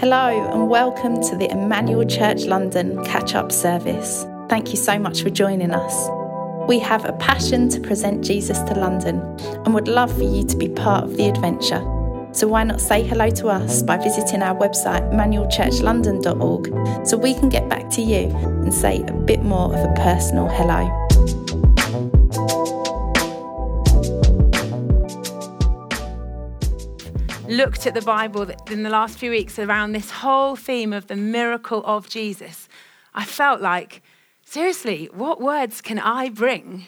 Hello, and welcome to the Emmanuel Church London catch up service. Thank you so much for joining us. We have a passion to present Jesus to London and would love for you to be part of the adventure. So, why not say hello to us by visiting our website, emmanuelchurchlondon.org, so we can get back to you and say a bit more of a personal hello. Looked at the Bible in the last few weeks around this whole theme of the miracle of Jesus, I felt like, seriously, what words can I bring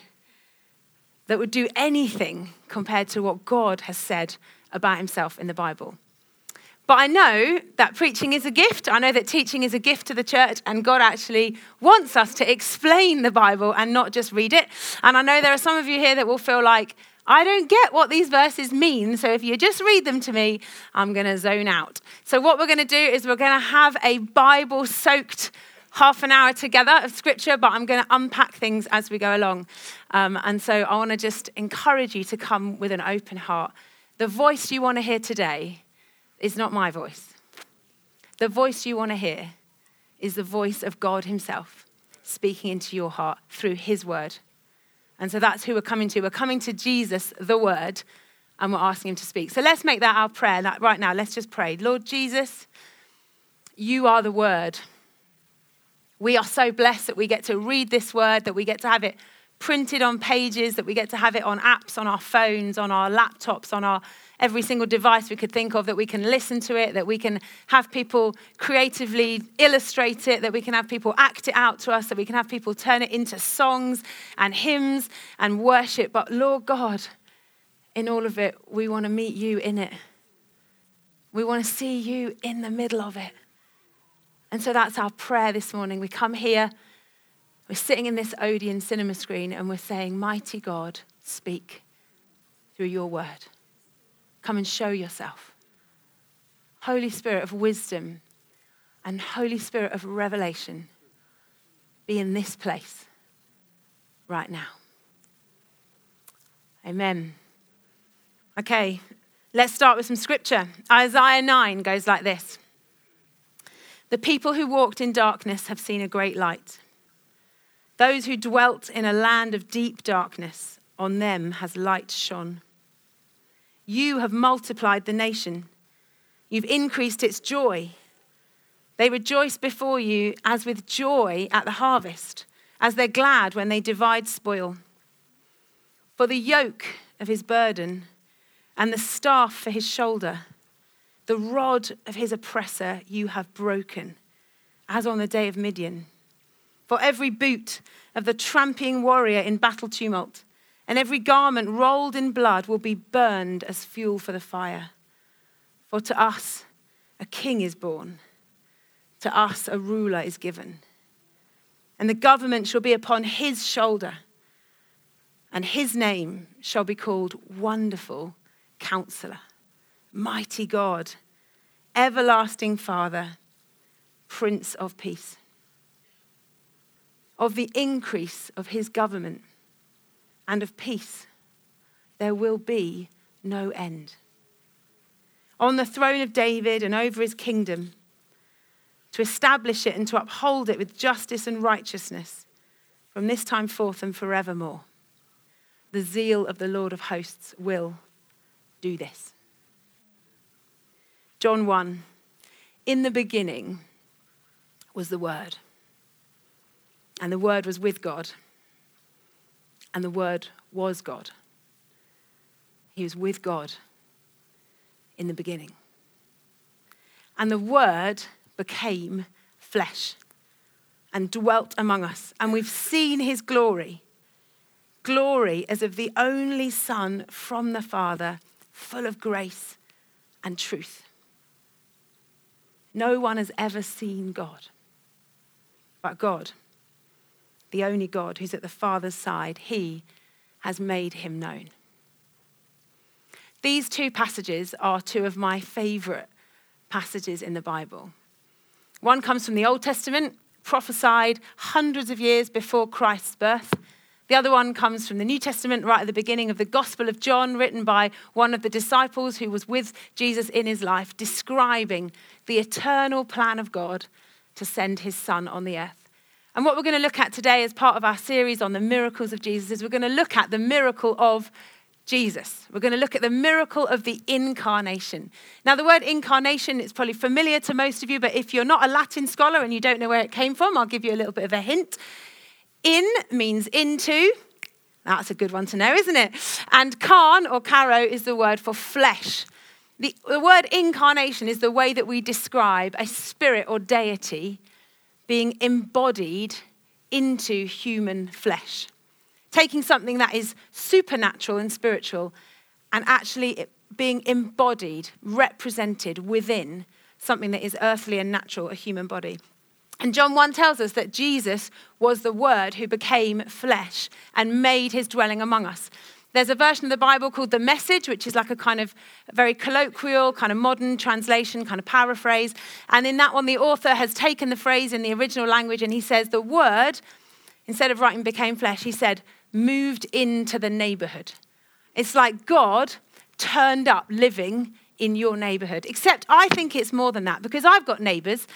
that would do anything compared to what God has said about himself in the Bible? But I know that preaching is a gift. I know that teaching is a gift to the church, and God actually wants us to explain the Bible and not just read it. And I know there are some of you here that will feel like, I don't get what these verses mean. So if you just read them to me, I'm going to zone out. So, what we're going to do is we're going to have a Bible soaked half an hour together of scripture, but I'm going to unpack things as we go along. Um, and so, I want to just encourage you to come with an open heart. The voice you want to hear today is not my voice, the voice you want to hear is the voice of God Himself speaking into your heart through His word. And so that's who we're coming to. We're coming to Jesus, the Word, and we're asking Him to speak. So let's make that our prayer right now. Let's just pray. Lord Jesus, you are the Word. We are so blessed that we get to read this Word, that we get to have it printed on pages, that we get to have it on apps, on our phones, on our laptops, on our every single device we could think of, that we can listen to it, that we can have people creatively illustrate it, that we can have people act it out to us, that we can have people turn it into songs and hymns and worship. But Lord God, in all of it, we want to meet you in it. We want to see you in the middle of it. And so that's our prayer this morning. We come here, we're sitting in this Odeon cinema screen, and we're saying, Mighty God, speak through your word. Come and show yourself. Holy Spirit of wisdom and Holy Spirit of revelation, be in this place right now. Amen. Okay, let's start with some scripture. Isaiah 9 goes like this The people who walked in darkness have seen a great light. Those who dwelt in a land of deep darkness, on them has light shone. You have multiplied the nation. You've increased its joy. They rejoice before you as with joy at the harvest, as they're glad when they divide spoil. For the yoke of his burden and the staff for his shoulder, the rod of his oppressor you have broken, as on the day of Midian. For every boot of the tramping warrior in battle tumult, and every garment rolled in blood will be burned as fuel for the fire. For to us a king is born, to us a ruler is given. And the government shall be upon his shoulder, and his name shall be called Wonderful Counselor, Mighty God, Everlasting Father, Prince of Peace. Of the increase of his government and of peace. There will be no end. On the throne of David and over his kingdom, to establish it and to uphold it with justice and righteousness from this time forth and forevermore. The zeal of the Lord of hosts will do this. John 1 In the beginning was the Word, and the Word was with God and the Word was God. He was with God in the beginning. And the Word became flesh and dwelt among us. And we've seen his glory glory as of the only Son from the Father, full of grace and truth. No one has ever seen God, but God the only God who's at the Father's side, he has made him known. These two passages are two of my favorite passages in the Bible. One comes from the Old Testament, prophesied hundreds of years before Christ's birth. The other one comes from the New Testament, right at the beginning of the Gospel of John, written by one of the disciples who was with Jesus in his life, describing the eternal plan of God to send his son on the earth. And what we're going to look at today as part of our series on the miracles of Jesus is we're going to look at the miracle of Jesus. We're going to look at the miracle of the incarnation. Now, the word incarnation is probably familiar to most of you, but if you're not a Latin scholar and you don't know where it came from, I'll give you a little bit of a hint. In means into. That's a good one to know, isn't it? And carn or caro is the word for flesh. The, the word incarnation is the way that we describe a spirit or deity being embodied into human flesh taking something that is supernatural and spiritual and actually being embodied, represented within something that is earthly and natural, a human body. And John 1 tells us that Jesus was the Word who became flesh and made his dwelling among us. There's a version of the Bible called The Message, which is like a kind of very colloquial, kind of modern translation, kind of paraphrase. And in that one, the author has taken the phrase in the original language and he says, The Word, instead of writing became flesh, he said, moved into the neighborhood. It's like God turned up living in your neighborhood. Except I think it's more than that because I've got neighbors.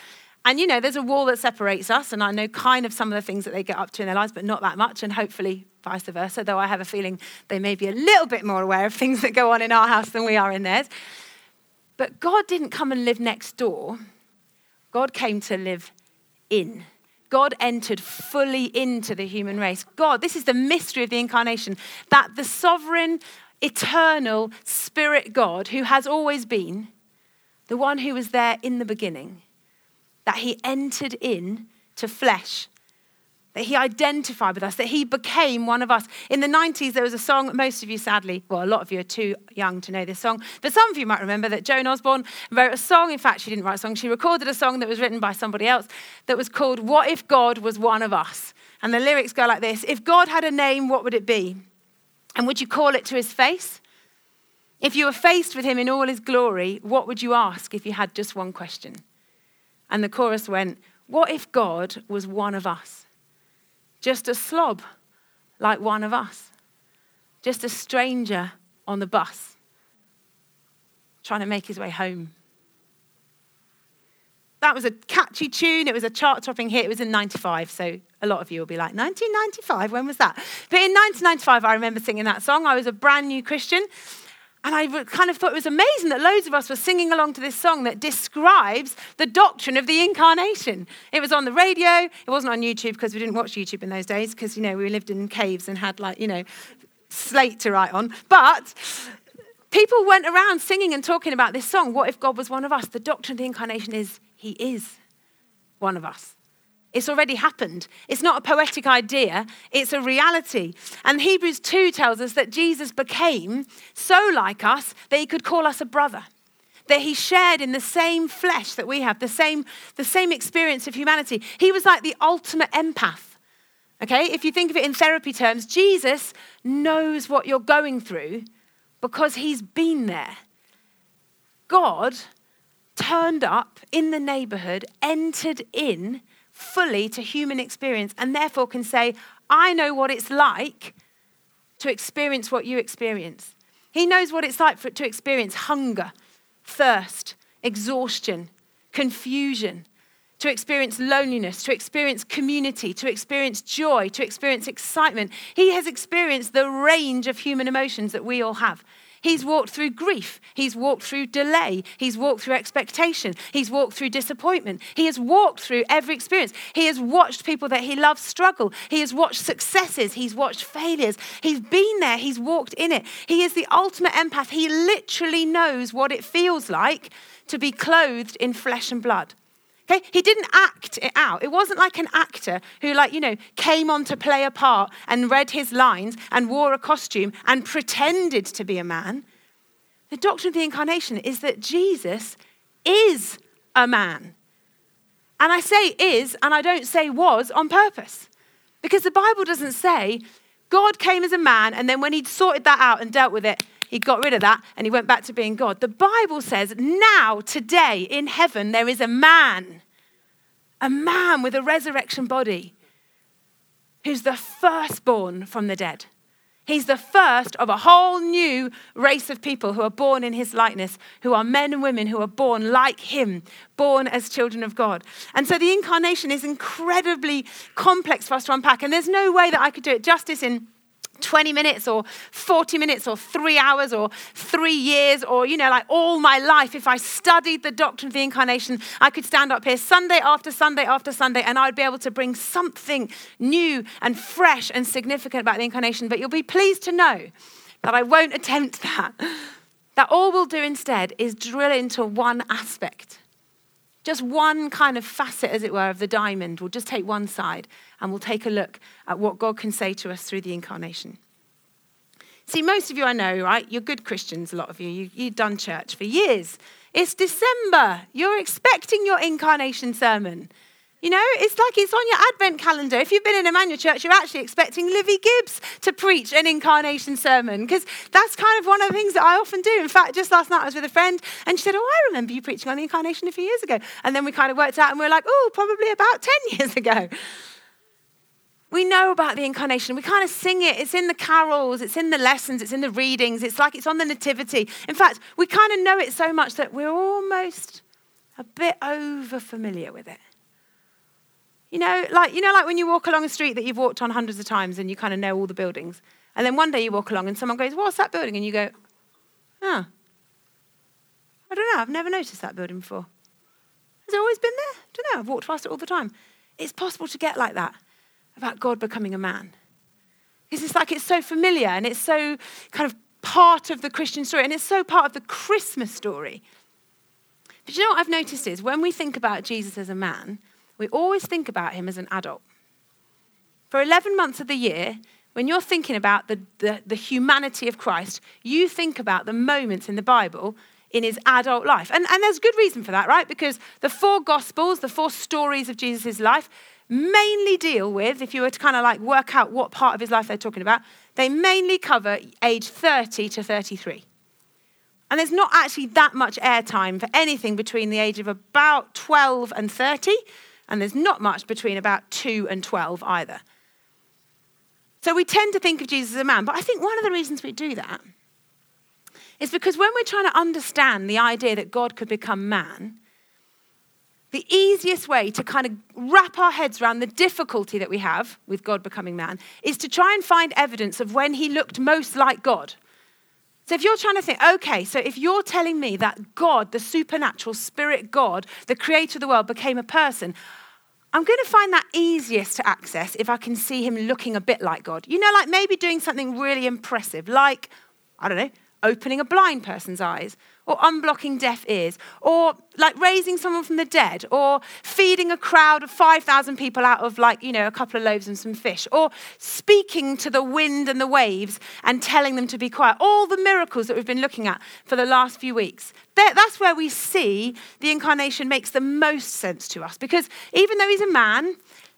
And you know, there's a wall that separates us, and I know kind of some of the things that they get up to in their lives, but not that much, and hopefully vice versa, though I have a feeling they may be a little bit more aware of things that go on in our house than we are in theirs. But God didn't come and live next door, God came to live in. God entered fully into the human race. God, this is the mystery of the incarnation that the sovereign, eternal Spirit God, who has always been, the one who was there in the beginning, that he entered in to flesh that he identified with us, that he became one of us. In the 90s, there was a song, most of you sadly, well, a lot of you are too young to know this song, but some of you might remember that Joan Osborne wrote a song. In fact, she didn't write a song, she recorded a song that was written by somebody else that was called What If God Was One of Us? And the lyrics go like this If God had a name, what would it be? And would you call it to his face? If you were faced with him in all his glory, what would you ask if you had just one question? And the chorus went, What if God was one of us? Just a slob like one of us, just a stranger on the bus trying to make his way home. That was a catchy tune. It was a chart topping hit. It was in 95. So a lot of you will be like, 1995? When was that? But in 1995, I remember singing that song. I was a brand new Christian. And I kind of thought it was amazing that loads of us were singing along to this song that describes the doctrine of the incarnation. It was on the radio. It wasn't on YouTube because we didn't watch YouTube in those days because, you know, we lived in caves and had like, you know, slate to write on. But people went around singing and talking about this song. What if God was one of us? The doctrine of the incarnation is he is one of us. It's already happened. It's not a poetic idea, it's a reality. And Hebrews 2 tells us that Jesus became so like us that he could call us a brother. That he shared in the same flesh that we have, the same, the same experience of humanity. He was like the ultimate empath. Okay, if you think of it in therapy terms, Jesus knows what you're going through because he's been there. God turned up in the neighborhood, entered in, fully to human experience and therefore can say, I know what it's like to experience what you experience. He knows what it's like for, to experience hunger, thirst, exhaustion, confusion, to experience loneliness, to experience community, to experience joy, to experience excitement. He has experienced the range of human emotions that we all have. He's walked through grief. He's walked through delay. He's walked through expectation. He's walked through disappointment. He has walked through every experience. He has watched people that he loves struggle. He has watched successes. He's watched failures. He's been there. He's walked in it. He is the ultimate empath. He literally knows what it feels like to be clothed in flesh and blood. Okay? He didn't act it out. It wasn't like an actor who, like, you know, came on to play a part and read his lines and wore a costume and pretended to be a man. The doctrine of the incarnation is that Jesus is a man. And I say is, and I don't say was on purpose. Because the Bible doesn't say God came as a man, and then when he'd sorted that out and dealt with it, he got rid of that and he went back to being God. The Bible says now, today, in heaven, there is a man, a man with a resurrection body who's the firstborn from the dead. He's the first of a whole new race of people who are born in his likeness, who are men and women who are born like him, born as children of God. And so the incarnation is incredibly complex for us to unpack. And there's no way that I could do it justice in 20 minutes or 40 minutes or three hours or three years or, you know, like all my life, if I studied the doctrine of the incarnation, I could stand up here Sunday after Sunday after Sunday and I would be able to bring something new and fresh and significant about the incarnation. But you'll be pleased to know that I won't attempt that. That all we'll do instead is drill into one aspect. Just one kind of facet, as it were, of the diamond. We'll just take one side and we'll take a look at what God can say to us through the incarnation. See, most of you I know, right? You're good Christians, a lot of you. you you've done church for years. It's December. You're expecting your incarnation sermon. You know, it's like it's on your advent calendar. If you've been in Emmanuel Church, you're actually expecting Livy Gibbs to preach an incarnation sermon because that's kind of one of the things that I often do. In fact, just last night I was with a friend and she said, Oh, I remember you preaching on the incarnation a few years ago. And then we kind of worked out and we are like, Oh, probably about 10 years ago. We know about the incarnation. We kind of sing it. It's in the carols, it's in the lessons, it's in the readings. It's like it's on the nativity. In fact, we kind of know it so much that we're almost a bit over familiar with it. You know, like you know, like when you walk along a street that you've walked on hundreds of times and you kind of know all the buildings. And then one day you walk along and someone goes, What's that building? And you go, Huh. I don't know, I've never noticed that building before. Has it always been there? I don't know, I've walked past it all the time. It's possible to get like that about God becoming a man. Because it's like it's so familiar and it's so kind of part of the Christian story and it's so part of the Christmas story. But you know what I've noticed is when we think about Jesus as a man, we always think about him as an adult. For 11 months of the year, when you're thinking about the, the, the, humanity of Christ, you think about the moments in the Bible in his adult life. And, and there's good reason for that, right? Because the four Gospels, the four stories of Jesus' life, mainly deal with, if you were to kind of like work out what part of his life they're talking about, they mainly cover age 30 to 33. And there's not actually that much airtime for anything between the age of about 12 and 30, and there's not much between about 2 and 12 either. So we tend to think of Jesus as a man, but I think one of the reasons we do that is because when we're trying to understand the idea that God could become man, the easiest way to kind of wrap our heads around the difficulty that we have with God becoming man is to try and find evidence of when he looked most like God. So if you're trying to think, okay, so if you're telling me that God, the supernatural spirit God, the creator of the world, became a person, I'm going to find that easiest to access if I can see him looking a bit like God. You know, like maybe doing something really impressive, like, I don't know, opening a blind person's eyes or unblocking deaf ears, or like raising someone from the dead, or feeding a crowd of 5,000 people out of like, you know, a couple of loaves and some fish, or speaking to the wind and the waves and telling them to be quiet. All the miracles that we've been looking at for the last few weeks. That's where we see the incarnation makes the most sense to us, because even though he's a man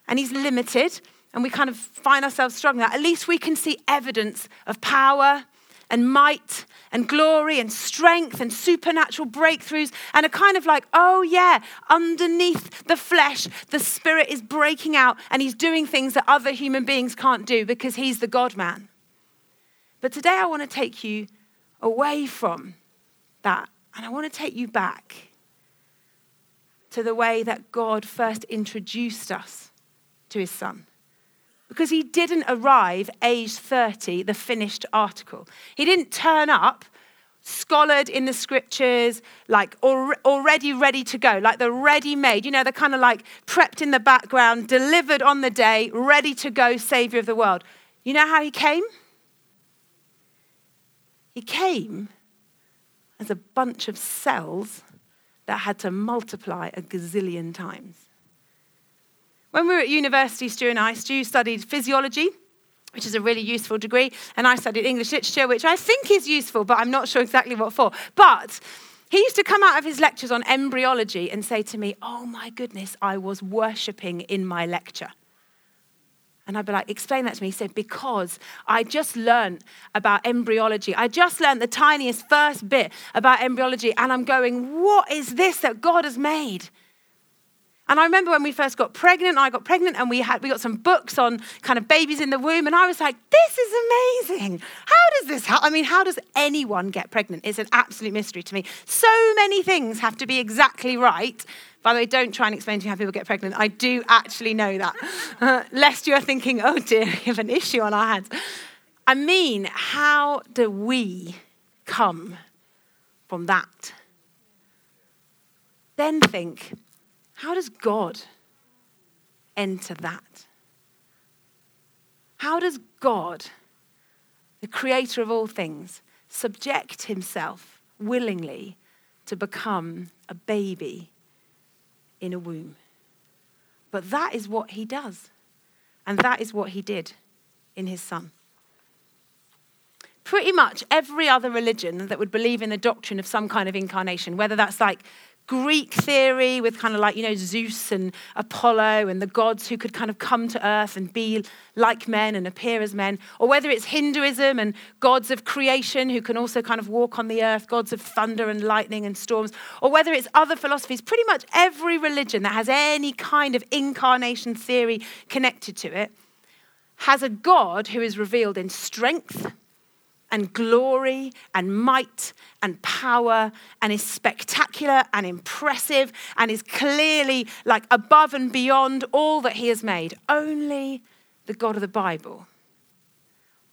and he's limited, and we kind of find ourselves struggling, at least we can see evidence of power and might and glory and strength and supernatural breakthroughs and a kind of like, oh yeah, underneath the flesh, the spirit is breaking out and he's doing things that other human beings can't do because he's the God man. But today I want to take you away from that and I want to take you back to the way that God first introduced us to his son because he didn't arrive age 30, the finished article. He didn't turn up scholared in the scriptures, like already ready to go, like the ready made, you know, they're kind of like prepped in the background, delivered on the day, ready to go, Savior of the world. You know how he came? He came as a bunch of cells that had to multiply a gazillion times. When we were at university, Stu and I, Stu studied physiology, which is a really useful degree, and I studied English literature, which I think is useful, but I'm not sure exactly what for. But he used to come out of his lectures on embryology and say to me, Oh my goodness, I was worshipping in my lecture. And I'd be like, explain that to me. He said, because I just learned about embryology. I just learned the tiniest first bit about embryology. And I'm going, what is this that God has made? And I remember when we first got pregnant, I got pregnant and we had we got some books on kind of babies in the womb and I was like, this is amazing. How does this happen? I mean, how does anyone get pregnant? It's an absolute mystery to me. So many things have to be exactly right. By the way, don't try and explain to me how people get pregnant. I do actually know that. Lest you are thinking, oh dear, we have an issue on our hands. I mean, how do we come from that? Then think, how does God enter that? How does God, the creator of all things, subject himself willingly to become a baby in a womb? But that is what he does. And that is what he did in his son. Pretty much every other religion that would believe in the doctrine of some kind of incarnation, whether that's like Greek theory with kind of like, you know, Zeus and Apollo and the gods who could kind of come to earth and be like men and appear as men, or whether it's Hinduism and gods of creation who can also kind of walk on the earth, gods of thunder and lightning and storms, or whether it's other philosophies, pretty much every religion that has any kind of incarnation theory connected to it has a God who is revealed in strength and glory and might and power and is spectacular and impressive and is clearly like above and beyond all that he has made. Only the God of the Bible,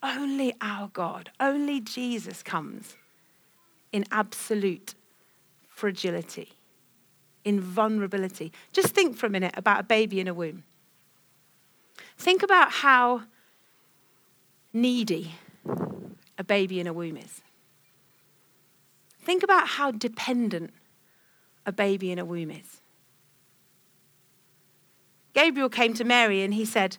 only our God, only Jesus comes in absolute fragility, in vulnerability. Just think for a minute about a baby in a womb. Think about how needy a baby in a womb is. Think about how dependent a baby in a womb is. Gabriel came to Mary and he said,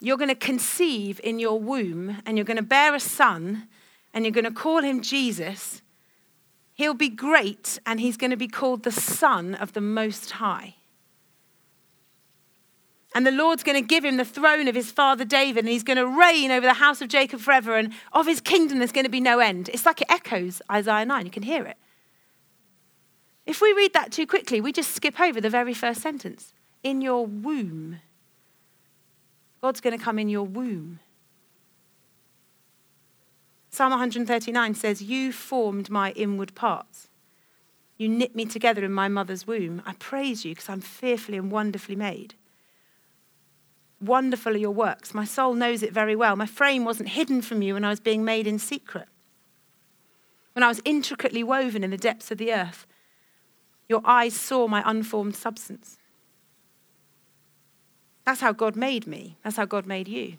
You're going to conceive in your womb and you're going to bear a son and you're going to call him Jesus. He'll be great and he's going to be called the Son of the Most High. And the Lord's going to give him the throne of his father David, and he's going to reign over the house of Jacob forever, and of his kingdom there's going to be no end. It's like it echoes Isaiah 9. You can hear it. If we read that too quickly, we just skip over the very first sentence. In your womb. God's going to come in your womb. Psalm 139 says, You formed my inward parts. You knit me together in my mother's womb. I praise you because I'm fearfully and wonderfully made. Wonderful are your works. My soul knows it very well. My frame wasn't hidden from you when I was being made in secret. When I was intricately woven in the depths of the earth, your eyes saw my unformed substance. That's how God made me. That's how God made you.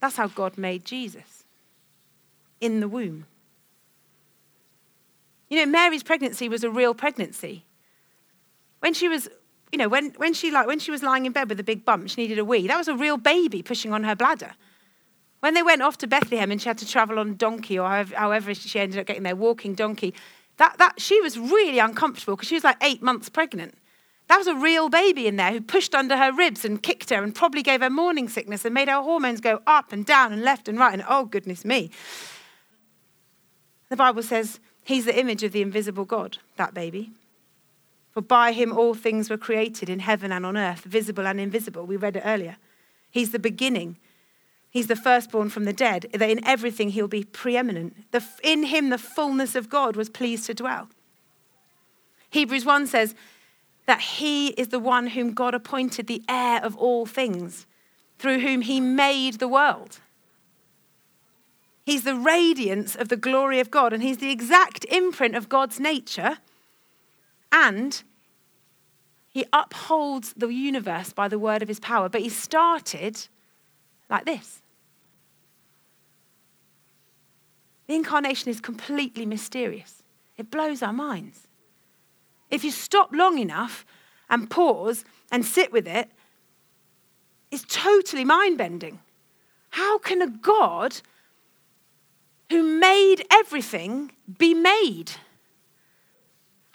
That's how God made Jesus in the womb. You know, Mary's pregnancy was a real pregnancy. When she was you know, when, when, she, like, when she was lying in bed with a big bump, she needed a wee. That was a real baby pushing on her bladder. When they went off to Bethlehem and she had to travel on donkey or however, she ended up getting there, walking donkey, that, that, she was really uncomfortable because she was like eight months pregnant. That was a real baby in there who pushed under her ribs and kicked her and probably gave her morning sickness and made her hormones go up and down and left and right. And oh, goodness me. The Bible says he's the image of the invisible God, that baby. For by him all things were created in heaven and on earth, visible and invisible. We read it earlier. He's the beginning. He's the firstborn from the dead, that in everything he'll be preeminent. The, in him, the fullness of God was pleased to dwell. Hebrews 1 says that he is the one whom God appointed the heir of all things, through whom he made the world. He's the radiance of the glory of God, and he's the exact imprint of God's nature. And he upholds the universe by the word of his power. But he started like this. The incarnation is completely mysterious, it blows our minds. If you stop long enough and pause and sit with it, it's totally mind bending. How can a God who made everything be made?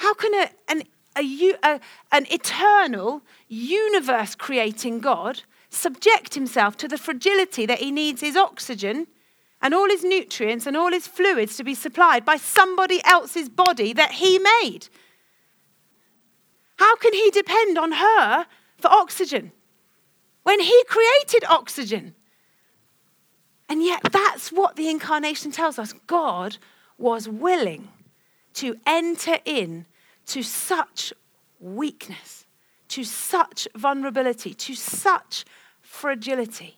How can a, an a, a, an eternal, universe creating God subject himself to the fragility that he needs his oxygen and all his nutrients and all his fluids to be supplied by somebody else's body that he made. How can he depend on her for oxygen when he created oxygen? And yet, that's what the incarnation tells us. God was willing to enter in to such weakness, to such vulnerability, to such fragility.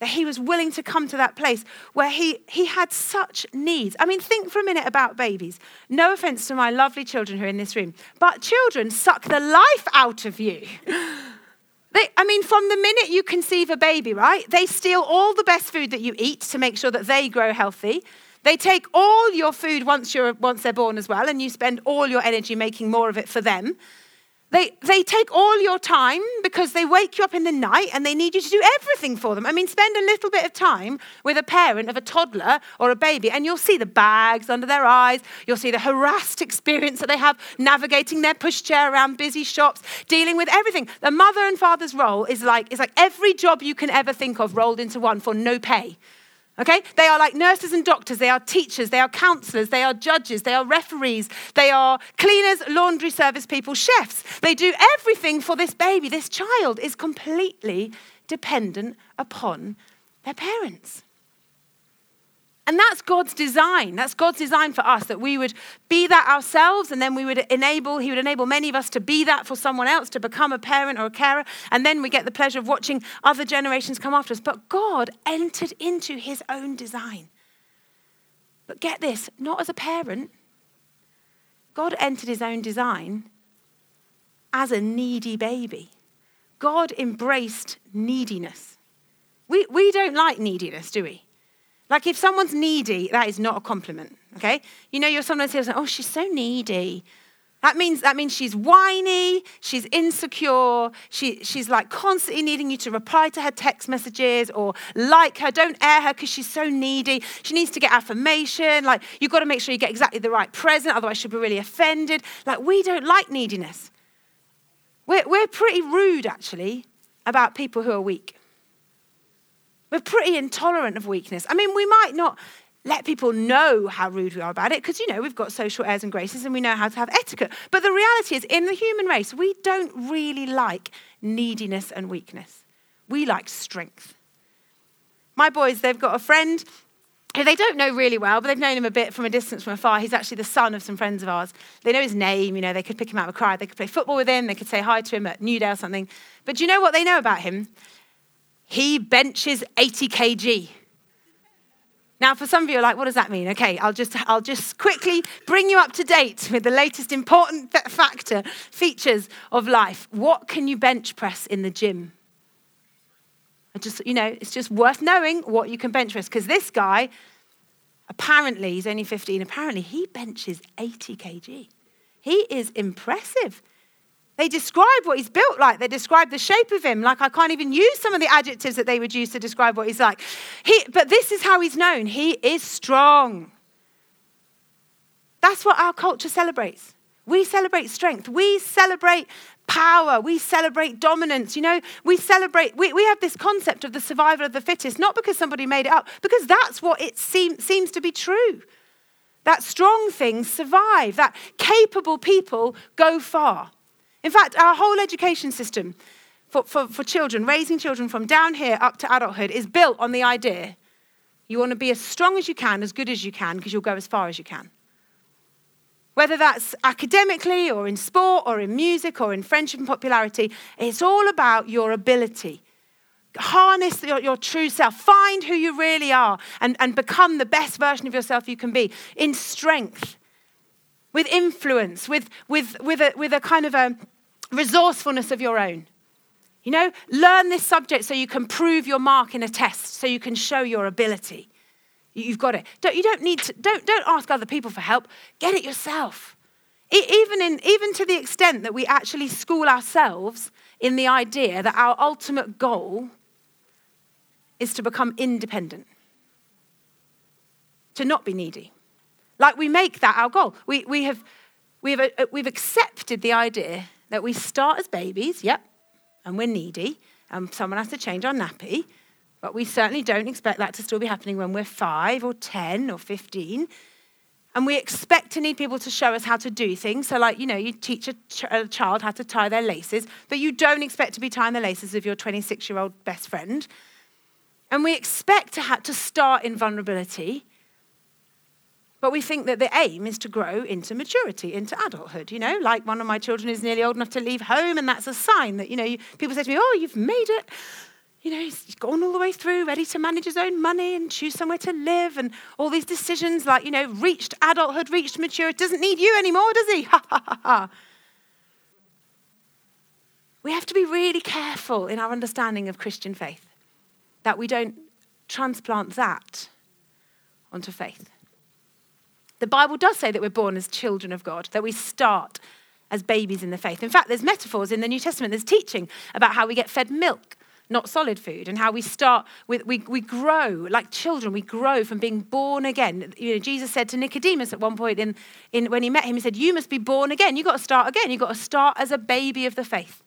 That he was willing to come to that place where he, he had such needs. I mean, think for a minute about babies. No offense to my lovely children who are in this room, but children suck the life out of you. They, I mean, from the minute you conceive a baby, right? They steal all the best food that you eat to make sure that they grow healthy. They take all your food once, you're, once they're born as well, and you spend all your energy making more of it for them. They, they take all your time because they wake you up in the night and they need you to do everything for them. I mean, spend a little bit of time with a parent of a toddler or a baby, and you'll see the bags under their eyes. You'll see the harassed experience that they have navigating their pushchair around busy shops, dealing with everything. The mother and father's role is like, is like every job you can ever think of rolled into one for no pay. Okay? They are like nurses and doctors, they are teachers, they are counselors, they are judges, they are referees, they are cleaners, laundry service people, chefs. They do everything for this baby. This child is completely dependent upon their parents. And that's God's design. That's God's design for us that we would be that ourselves and then we would enable, He would enable many of us to be that for someone else, to become a parent or a carer. And then we get the pleasure of watching other generations come after us. But God entered into His own design. But get this not as a parent, God entered His own design as a needy baby. God embraced neediness. We, we don't like neediness, do we? Like if someone's needy, that is not a compliment, okay? You know, you're sometimes saying, oh, she's so needy. That means, that means she's whiny, she's insecure, she, she's like constantly needing you to reply to her text messages or like her. Don't air her because she's so needy. She needs to get affirmation. Like, you've got to make sure you get exactly the right present, otherwise, she'll be really offended. Like, we don't like neediness. We're, we're pretty rude, actually, about people who are weak. We're pretty intolerant of weakness. I mean, we might not let people know how rude we are about it because, you know, we've got social airs and graces and we know how to have etiquette. But the reality is, in the human race, we don't really like neediness and weakness. We like strength. My boys, they've got a friend who they don't know really well, but they've known him a bit from a distance from afar. He's actually the son of some friends of ours. They know his name, you know, they could pick him out of a crowd, they could play football with him, they could say hi to him at Newdale or something. But do you know what they know about him? He benches 80 kg. Now, for some of you, are like, what does that mean? Okay, I'll just, I'll just quickly bring you up to date with the latest important factor, features of life. What can you bench press in the gym? I just, you know, it's just worth knowing what you can bench press because this guy, apparently, he's only 15, apparently, he benches 80 kg. He is impressive. They describe what he's built like. They describe the shape of him. Like I can't even use some of the adjectives that they would use to describe what he's like. He, but this is how he's known. He is strong. That's what our culture celebrates. We celebrate strength. We celebrate power. We celebrate dominance. You know, we celebrate, we, we have this concept of the survival of the fittest, not because somebody made it up, because that's what it seem, seems to be true. That strong things survive, that capable people go far. In fact, our whole education system for, for, for children, raising children from down here up to adulthood, is built on the idea you want to be as strong as you can, as good as you can, because you'll go as far as you can. Whether that's academically or in sport or in music or in friendship and popularity, it's all about your ability. Harness your, your, true self. Find who you really are and, and become the best version of yourself you can be in strength, with influence, with, with, with, a, with a kind of a, resourcefulness of your own. You know, learn this subject so you can prove your mark in a test, so you can show your ability. You've got it. Don't, you don't need to, don't, don't ask other people for help. Get it yourself. even, in, even to the extent that we actually school ourselves in the idea that our ultimate goal is to become independent, to not be needy. Like we make that our goal. We, we have, we have, uh, we've accepted the idea that we start as babies, yep, and we're needy, and someone has to change our nappy, but we certainly don't expect that to still be happening when we're five or 10 or 15. And we expect to need people to show us how to do things. So, like, you know, you teach a, ch- a child how to tie their laces, but you don't expect to be tying the laces of your 26 year old best friend. And we expect to, have to start in vulnerability, but we think that the aim is to grow into maturity, into adulthood. You know, like one of my children is nearly old enough to leave home, and that's a sign that, you know, people say to me, Oh, you've made it you know, he's gone all the way through, ready to manage his own money and choose somewhere to live and all these decisions like, you know, reached adulthood, reached maturity, doesn't need you anymore, does he? Ha ha ha ha. We have to be really careful in our understanding of Christian faith that we don't transplant that onto faith. The Bible does say that we're born as children of God, that we start as babies in the faith. In fact, there's metaphors in the New Testament, there's teaching about how we get fed milk not solid food, and how we start with, we, we grow like children, we grow from being born again. You know, Jesus said to Nicodemus at one point in, in when he met him, he said, You must be born again. You've got to start again. You've got to start as a baby of the faith.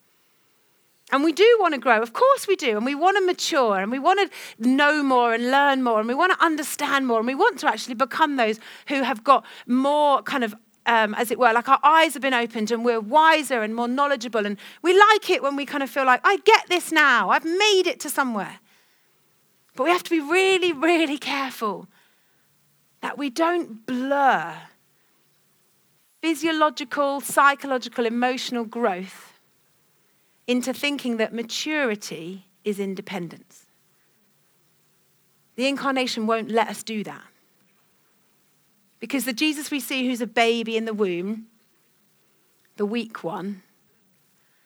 And we do want to grow, of course we do. And we want to mature and we want to know more and learn more and we want to understand more and we want to actually become those who have got more kind of um, as it were, like our eyes have been opened and we're wiser and more knowledgeable. And we like it when we kind of feel like, I get this now, I've made it to somewhere. But we have to be really, really careful that we don't blur physiological, psychological, emotional growth into thinking that maturity is independence. The incarnation won't let us do that. Because the Jesus we see who's a baby in the womb, the weak one,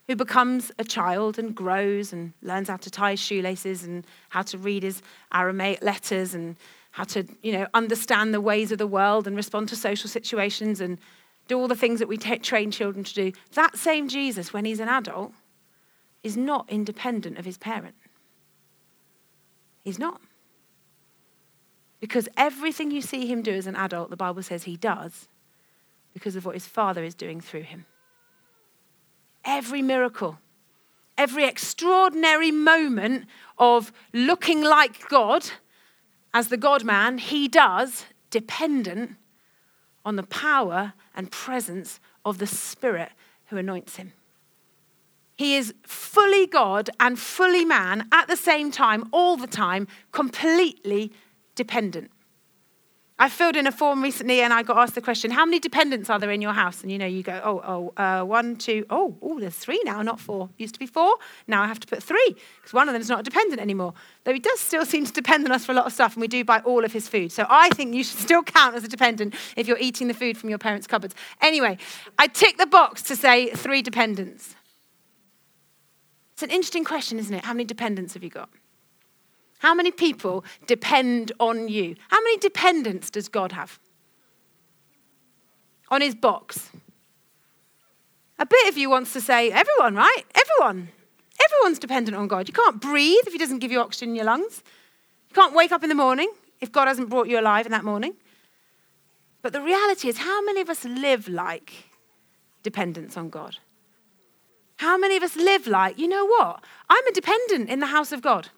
who becomes a child and grows and learns how to tie shoelaces and how to read his Aramaic letters and how to, you know, understand the ways of the world and respond to social situations and do all the things that we t- train children to do. That same Jesus, when he's an adult, is not independent of his parent. He's not. Because everything you see him do as an adult, the Bible says he does because of what his father is doing through him. Every miracle, every extraordinary moment of looking like God as the God man, he does dependent on the power and presence of the Spirit who anoints him. He is fully God and fully man at the same time, all the time, completely dependent. I filled in a form recently and I got asked the question, how many dependents are there in your house? And you know, you go, oh, oh, uh, one, two, oh, oh, there's three now, not four. Used to be four. Now I have to put three because one of them is not a dependent anymore. Though he does still seem to depend on us for a lot of stuff and we do buy all of his food. So I think you should still count as a dependent if you're eating the food from your parents' cupboards. Anyway, I tick the box to say three dependents. It's an interesting question, isn't it? How many dependents have you got? How many people depend on you? How many dependents does God have? On his box. A bit of you wants to say, everyone, right? Everyone. Everyone's dependent on God. You can't breathe if he doesn't give you oxygen in your lungs. You can't wake up in the morning if God hasn't brought you alive in that morning. But the reality is, how many of us live like dependents on God? How many of us live like, you know what? I'm a dependent in the house of God.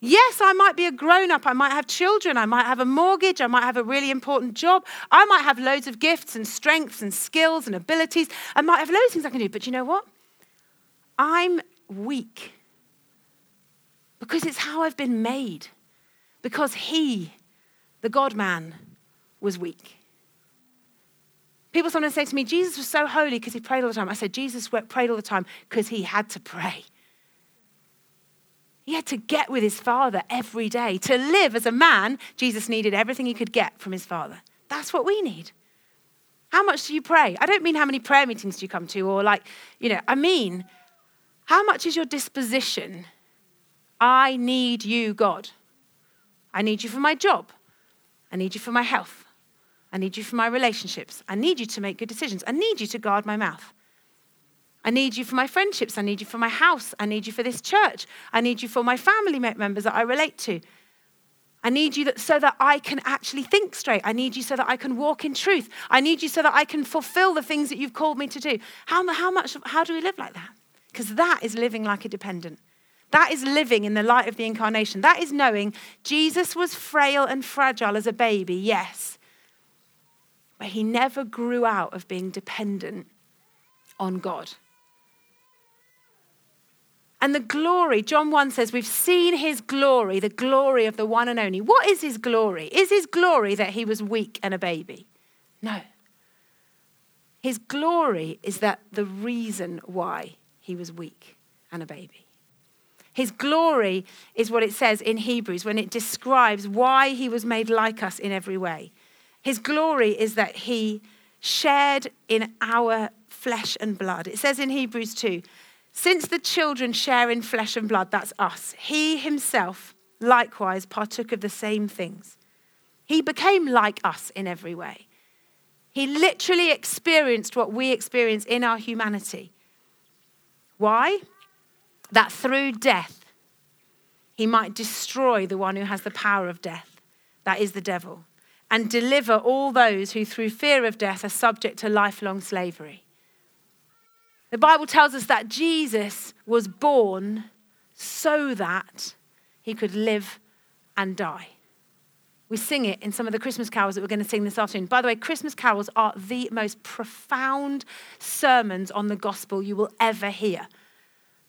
Yes, I might be a grown up. I might have children. I might have a mortgage. I might have a really important job. I might have loads of gifts and strengths and skills and abilities. I might have loads of things I can do. But you know what? I'm weak because it's how I've been made. Because he, the God man, was weak. People sometimes say to me, Jesus was so holy because he prayed all the time. I said, Jesus prayed all the time because he had to pray. He had to get with his father every day. To live as a man, Jesus needed everything he could get from his father. That's what we need. How much do you pray? I don't mean how many prayer meetings do you come to, or like, you know, I mean, how much is your disposition? I need you, God. I need you for my job. I need you for my health. I need you for my relationships. I need you to make good decisions. I need you to guard my mouth. I need you for my friendships. I need you for my house. I need you for this church. I need you for my family members that I relate to. I need you that, so that I can actually think straight. I need you so that I can walk in truth. I need you so that I can fulfill the things that you've called me to do. How, how, much, how do we live like that? Because that is living like a dependent. That is living in the light of the incarnation. That is knowing Jesus was frail and fragile as a baby, yes. Where he never grew out of being dependent on God. And the glory, John 1 says, we've seen his glory, the glory of the one and only. What is his glory? Is his glory that he was weak and a baby? No. His glory is that the reason why he was weak and a baby. His glory is what it says in Hebrews when it describes why he was made like us in every way. His glory is that he shared in our flesh and blood. It says in Hebrews 2 since the children share in flesh and blood, that's us, he himself likewise partook of the same things. He became like us in every way. He literally experienced what we experience in our humanity. Why? That through death, he might destroy the one who has the power of death, that is the devil, and deliver all those who, through fear of death, are subject to lifelong slavery. The Bible tells us that Jesus was born so that he could live and die. We sing it in some of the Christmas carols that we're going to sing this afternoon. By the way, Christmas carols are the most profound sermons on the gospel you will ever hear.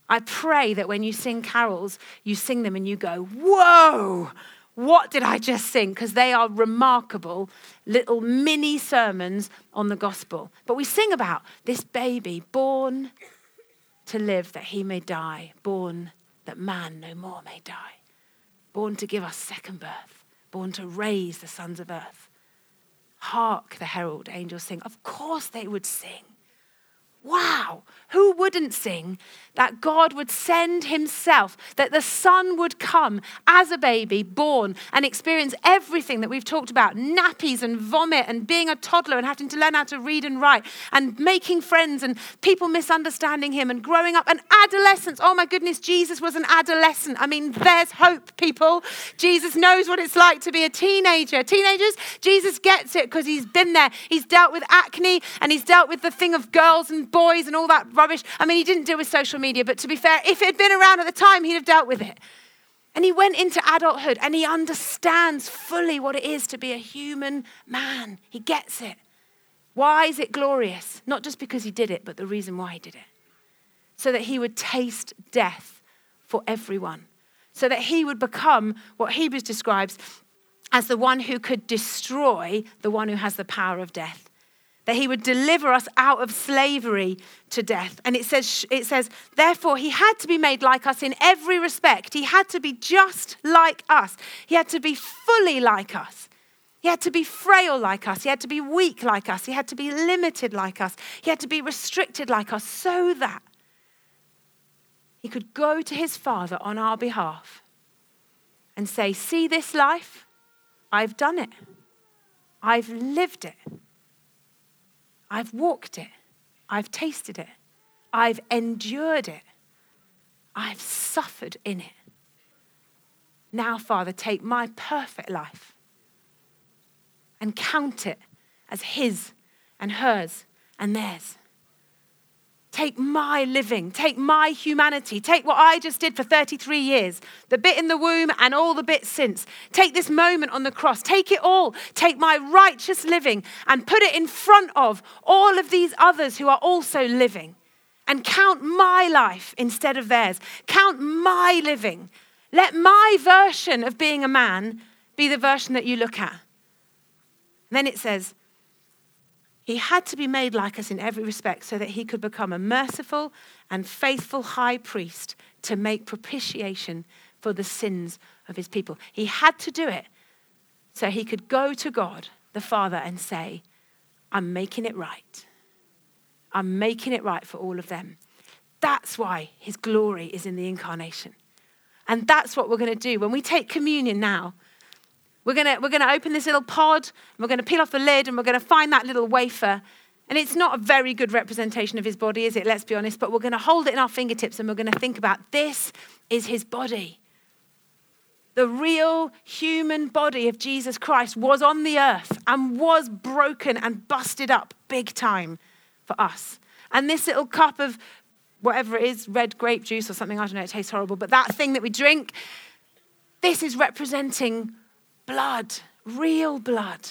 I pray that when you sing carols, you sing them and you go, Whoa, what did I just sing? Because they are remarkable little mini sermons on the gospel. But we sing about this baby born to live that he may die, born that man no more may die, born to give us second birth, born to raise the sons of earth. Hark, the herald angels sing. Of course they would sing. Wow, who wouldn't sing that God would send himself, that the Son would come as a baby, born, and experience everything that we've talked about nappies and vomit and being a toddler and having to learn how to read and write and making friends and people misunderstanding him and growing up and adolescence. Oh my goodness, Jesus was an adolescent. I mean, there's hope, people. Jesus knows what it's like to be a teenager. Teenagers, Jesus gets it because he's been there. He's dealt with acne and he's dealt with the thing of girls and boys and all that rubbish. I mean, he didn't deal with social media, but to be fair, if it had been around at the time, he'd have dealt with it. And he went into adulthood and he understands fully what it is to be a human man. He gets it. Why is it glorious? Not just because he did it, but the reason why he did it. So that he would taste death for everyone. So that he would become what Hebrews describes as the one who could destroy the one who has the power of death that he would deliver us out of slavery to death. And it says, it says, therefore, he had to be made like us in every respect. He had to be just like us. He had to be fully like us. He had to be frail like us. He had to be weak like us. He had to be limited like us. He had to be restricted like us so that he could go to his Father on our behalf and say, See this life? I've done it. I've lived it. I've walked it. I've tasted it. I've endured it. I've suffered in it. Now, Father, take my perfect life and count it as His and hers and theirs. Take my living, take my humanity, take what I just did for 33 years, the bit in the womb and all the bits since. Take this moment on the cross, take it all, take my righteous living and put it in front of all of these others who are also living. And count my life instead of theirs. Count my living. Let my version of being a man be the version that you look at. And then it says, he had to be made like us in every respect so that he could become a merciful and faithful high priest to make propitiation for the sins of his people. He had to do it so he could go to God, the Father, and say, I'm making it right. I'm making it right for all of them. That's why his glory is in the incarnation. And that's what we're going to do. When we take communion now, we're going to we're going to open this little pod, and we're going to peel off the lid, and we're going to find that little wafer. And it's not a very good representation of his body, is it? Let's be honest. But we're going to hold it in our fingertips and we're going to think about this is his body. The real human body of Jesus Christ was on the earth and was broken and busted up big time for us. And this little cup of whatever it is, red grape juice or something, I don't know, it tastes horrible, but that thing that we drink, this is representing blood, real blood.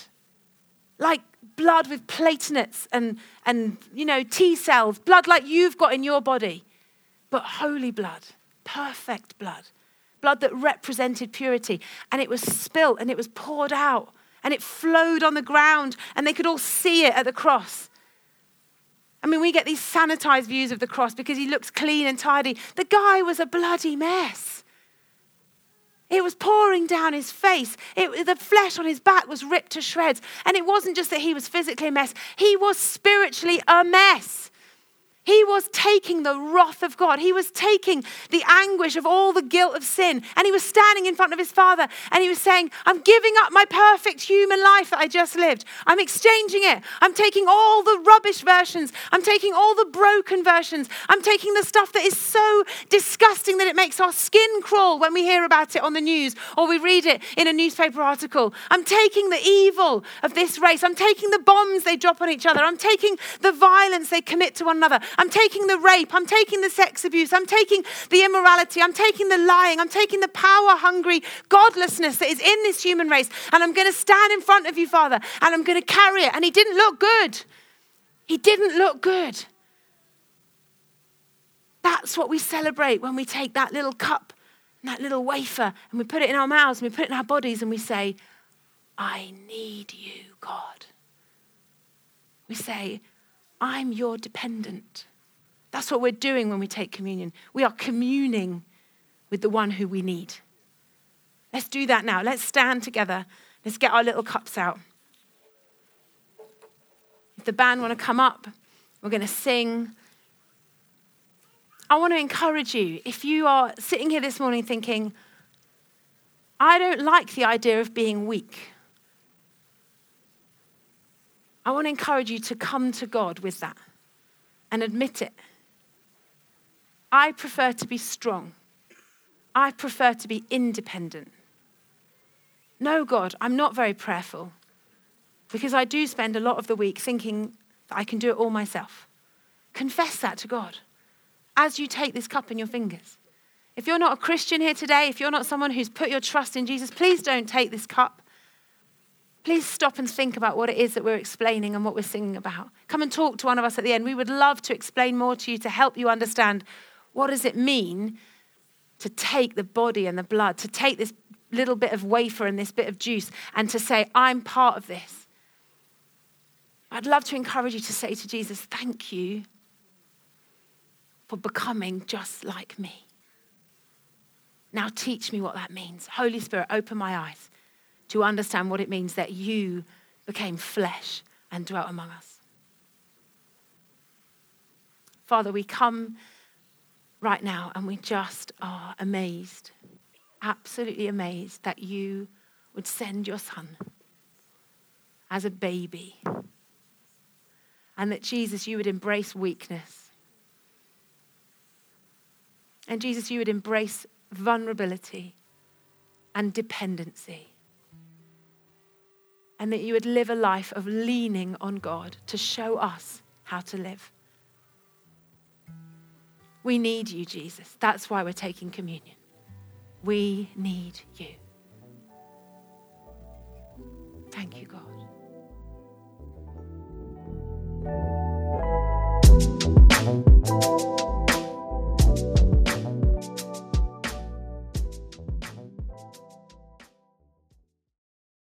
Like blood with platelets and, and you know, T cells, blood like you've got in your body, but holy blood, perfect blood, blood that represented purity. And it was spilt and it was poured out and it flowed on the ground and they could all see it at the cross. I mean, we get these sanitized views of the cross because he looks clean and tidy. The guy was a bloody mess. It was pouring down his face. It, the flesh on his back was ripped to shreds. And it wasn't just that he was physically a mess, he was spiritually a mess. He was taking the wrath of God. He was taking the anguish of all the guilt of sin. And he was standing in front of his father and he was saying, I'm giving up my perfect human life that I just lived. I'm exchanging it. I'm taking all the rubbish versions. I'm taking all the broken versions. I'm taking the stuff that is so disgusting that it makes our skin crawl when we hear about it on the news or we read it in a newspaper article. I'm taking the evil of this race. I'm taking the bombs they drop on each other. I'm taking the violence they commit to one another. I'm taking the rape. I'm taking the sex abuse. I'm taking the immorality. I'm taking the lying. I'm taking the power hungry godlessness that is in this human race. And I'm going to stand in front of you, Father, and I'm going to carry it. And he didn't look good. He didn't look good. That's what we celebrate when we take that little cup and that little wafer and we put it in our mouths and we put it in our bodies and we say, I need you, God. We say, I'm your dependent. That's what we're doing when we take communion. We are communing with the one who we need. Let's do that now. Let's stand together. Let's get our little cups out. If the band want to come up, we're going to sing. I want to encourage you if you are sitting here this morning thinking, I don't like the idea of being weak. I want to encourage you to come to God with that and admit it. I prefer to be strong. I prefer to be independent. No, God, I'm not very prayerful because I do spend a lot of the week thinking that I can do it all myself. Confess that to God as you take this cup in your fingers. If you're not a Christian here today, if you're not someone who's put your trust in Jesus, please don't take this cup. Please stop and think about what it is that we're explaining and what we're singing about. Come and talk to one of us at the end. We would love to explain more to you to help you understand what does it mean? To take the body and the blood, to take this little bit of wafer and this bit of juice and to say, I'm part of this. I'd love to encourage you to say to Jesus, Thank you for becoming just like me. Now teach me what that means. Holy Spirit, open my eyes to understand what it means that you became flesh and dwelt among us. Father, we come right now and we just are amazed, absolutely amazed that you would send your son as a baby and that Jesus, you would embrace weakness. And Jesus, you would embrace vulnerability and dependency. And that you would live a life of leaning on God to show us how to live. We need you, Jesus. That's why we're taking communion. We need you. Thank you, God.